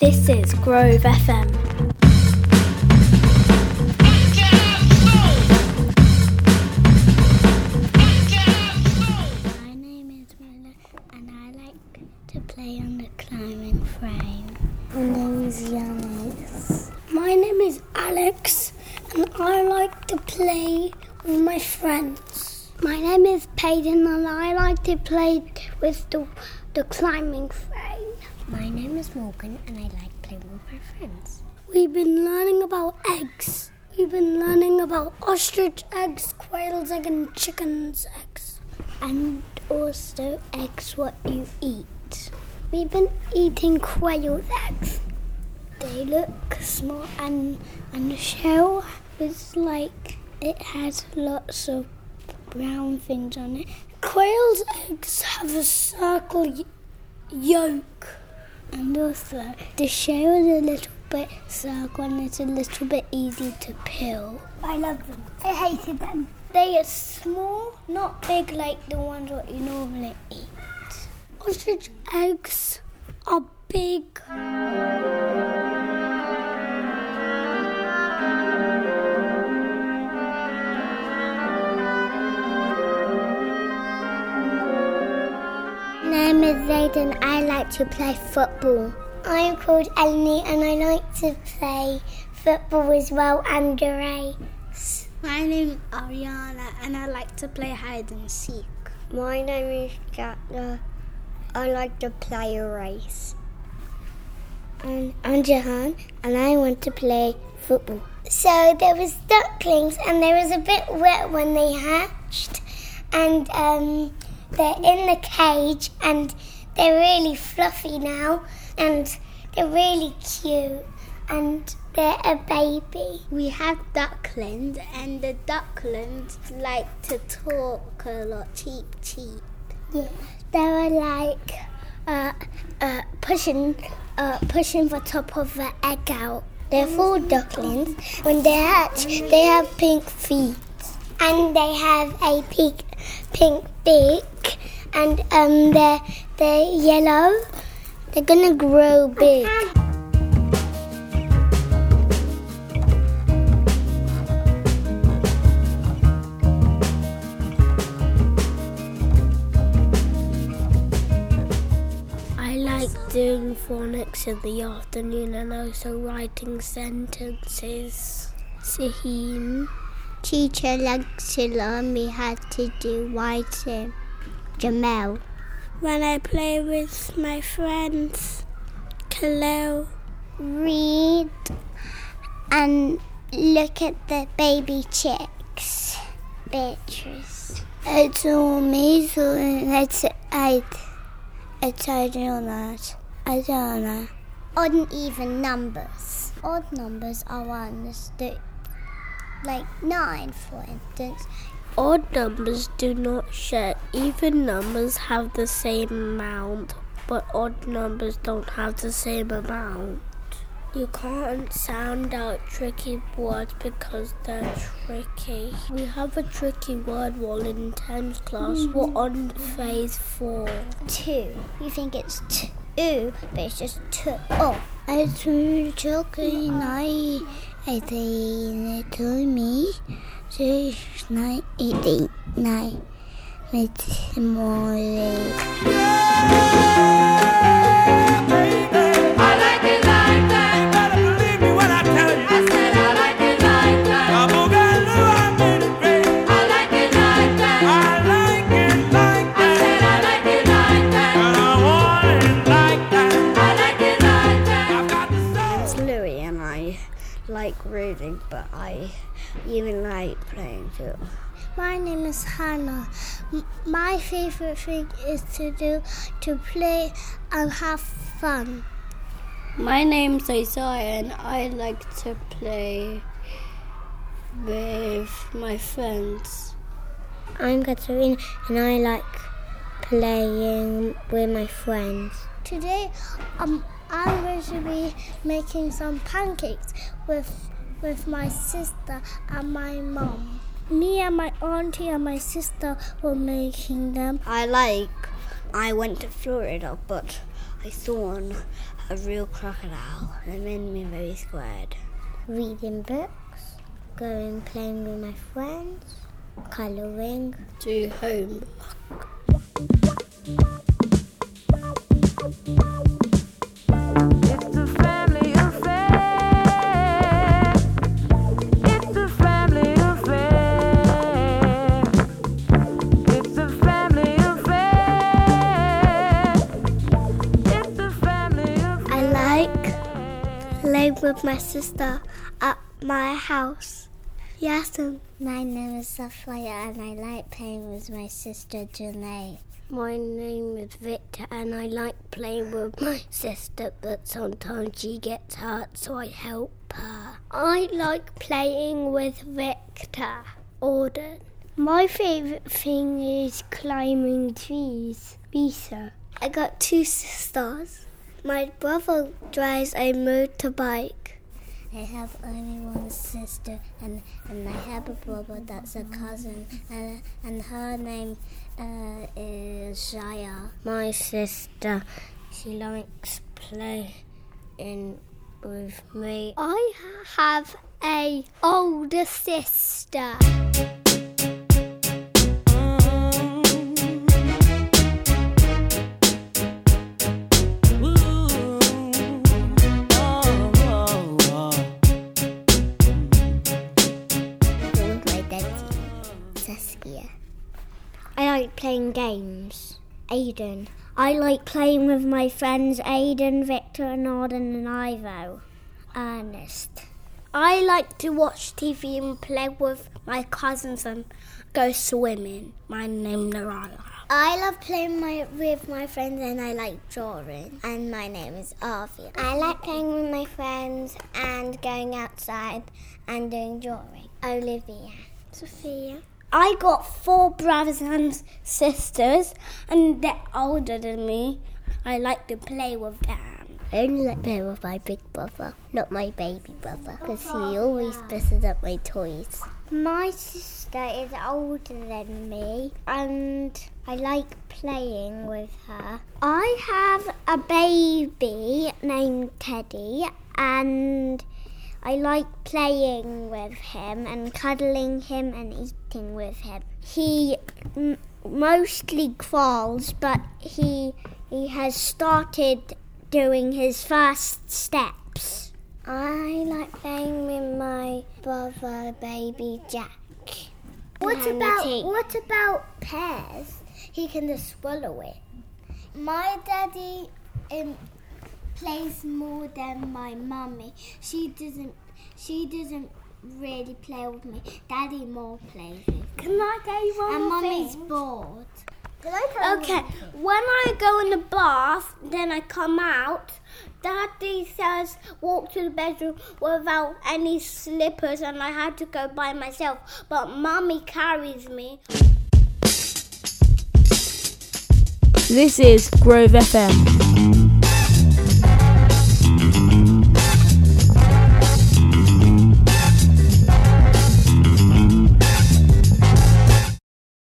This is Grove FM. My name is Mila and I like to play on the climbing frame. My name is Yanis. My name is Alex and I like to play with my friends. My name is Peyton and I like to play with the, the climbing frame. My name is Morgan and I like playing with my friends. We've been learning about eggs. We've been learning about ostrich eggs, quail's egg, and chicken's eggs. And also eggs what you eat. We've been eating quail's eggs. They look small and and the shell is like it has lots of brown things on it. Quail's eggs have a circle yolk. And also the shell is a little bit circle and it's a little bit easy to peel. I love them. I hated them. They are small, not big like the ones what you normally eat. Ostrich eggs are big. Zayden. I like to play football. I'm called Eleni and I like to play football as well and a race. My name is Ariana and I like to play hide and seek. My name is Katna. I like to play a race. And I'm Jahan and I want to play football. So there was ducklings and they was a bit wet when they hatched and um, they're in the cage and they're really fluffy now and they're really cute and they're a baby. We have ducklings and the ducklings like to talk a lot, cheep cheep. Yeah, they were like uh, uh, pushing, uh, pushing the top of the egg out. They're full ducklings. When they hatch, they have pink feet, and they have a pink, pink beak, and um, they're they're yellow. They're gonna grow big. I like doing phonics in the afternoon and also writing sentences. Sahim. Teacher likes to learn me how to do writing. Jamel. When I play with my friends, Khalil, Read and look at the baby chicks. Beatrice. It's amazing. It's eight. It's I don't know. I don't know. Odd and even numbers. Odd numbers are ones that, like nine, for instance. Odd numbers do not share. Even numbers have the same amount, but odd numbers don't have the same amount. You can't sound out tricky words because they're tricky. We have a tricky word wall in intense class. We're mm. on phase four. Two. You think it's two, but it's just two. Oh. It's chocolate night. I think to me. Nine eight eight nine. It's more. It's Louis and I like reading, but I even like playing too. My name is Hannah. M- My favorite thing is to do to play and have fun. My name's Isaiah and I like to play with my friends. I'm Katarina and I like playing with my friends. Today, um, I'm going to be making some pancakes with with my sister and my mom. Me and my auntie and my sister were making them. I like. I went to Florida, but I saw a real crocodile and it made me very scared. Reading books, going playing with my friends, colouring. Do with my sister at my house. Yes, my name is Sophia and I like playing with my sister Janae. My name is Victor and I like playing with my sister, but sometimes she gets hurt, so I help her. I like playing with Victor. Auden. My favourite thing is climbing trees. Lisa. I got two sisters. My brother drives a motorbike. I have only one sister, and, and I have a brother that's a cousin, and, and her name uh, is Shaya. My sister, she likes playing with me. I have a older sister. Aiden. I like playing with my friends Aiden, Victor, and Auden and Ivo. Ernest. I like to watch TV and play with my cousins and go swimming. My name is Naraya. I love playing my, with my friends and I like drawing. And my name is Arvia. I like playing with my friends and going outside and doing drawing. Olivia. Sophia. I got four brothers and sisters, and they're older than me. I like to play with them. I only like playing with my big brother, not my baby brother, because he always messes up my toys. My sister is older than me, and I like playing with her. I have a baby named Teddy, and I like playing with him and cuddling him and eating with him. He m- mostly crawls, but he he has started doing his first steps. I like playing with my brother, baby Jack. What about what about pears? He can just swallow it. My daddy um, plays more than my mummy. She doesn't. She doesn't really play with me. Daddy more plays with me. Can I tell you one and more mummy's thing? bored. Okay, when I go in the bath, then I come out. Daddy says walk to the bedroom without any slippers, and I had to go by myself. But mummy carries me. This is Grove FM.